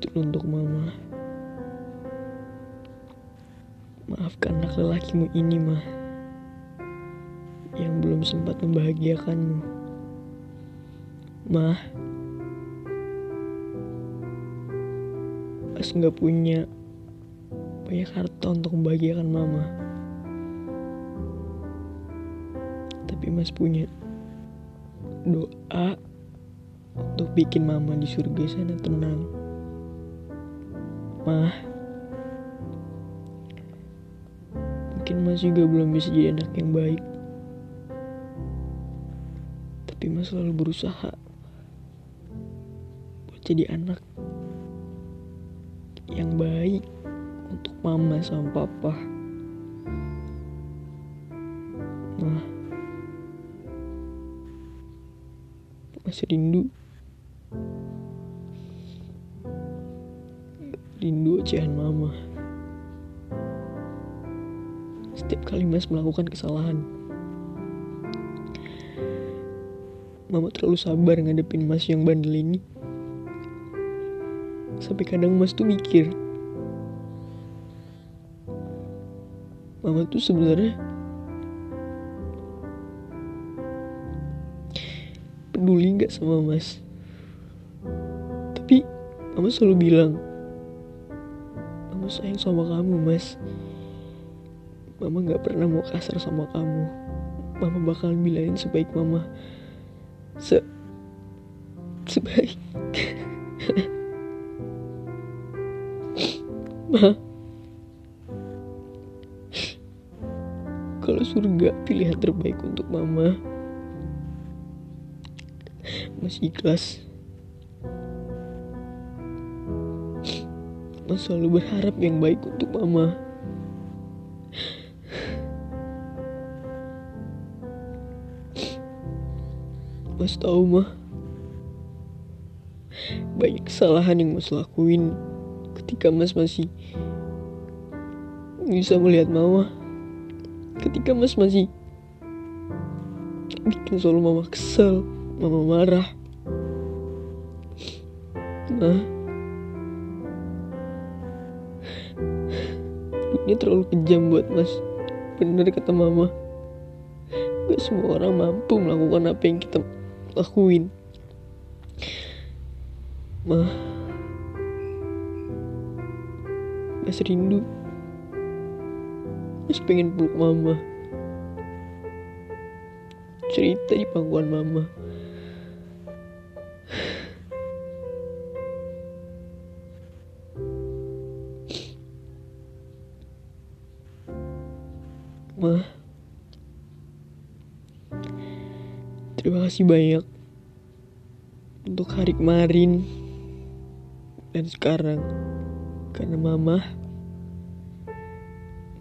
Teruntuk mama. Maafkanlah lelakimu ini, mah. Yang belum sempat membahagiakanmu. Mah. Mas nggak punya banyak harta untuk membahagiakan mama. Tapi Mas punya doa untuk bikin mama di surga sana tenang. Mah, mungkin Mas juga belum bisa jadi anak yang baik. Tapi Mas selalu berusaha buat jadi anak yang baik untuk mama sama papa. Masih rindu. Rindu ocehan mama. Setiap kali mas melakukan kesalahan. Mama terlalu sabar ngadepin mas yang bandel ini. Sampai kadang mas tuh mikir. Mama tuh sebenarnya peduli nggak sama mas? Tapi mama selalu bilang mama sayang sama kamu mas. Mama nggak pernah mau kasar sama kamu. Mama bakalan bilangin sebaik mama. Se sebaik. Ma. Kalau surga pilihan terbaik untuk mama masih ikhlas. Mas selalu berharap yang baik untuk mama. Mas tahu mah banyak kesalahan yang Mas lakuin ketika Mas masih bisa melihat mama. Ketika Mas masih bikin selalu mama kesel mama marah. Nah dunia terlalu kejam buat Mas. Bener kata mama. Gak semua orang mampu melakukan apa yang kita lakuin. Mah Mas rindu. Mas pengen peluk mama. Cerita di pangkuan mama Ma Terima kasih banyak Untuk hari kemarin Dan sekarang. Karena mama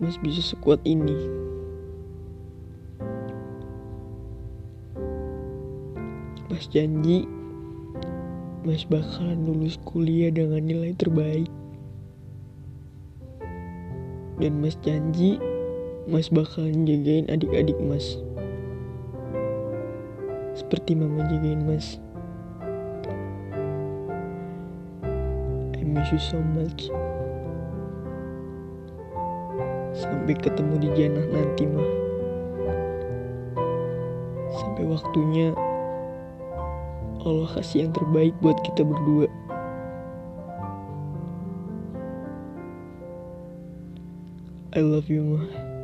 Mas bisa sekuat ini. Mas janji Mas bakalan lulus kuliah dengan nilai terbaik. Dan Mas janji Mas bakalan jagain adik-adik Mas. Seperti mama jagain Mas. I miss you so much. Sampai ketemu di jannah nanti mah Sampai waktunya Allah kasih yang terbaik buat kita berdua. I love you mah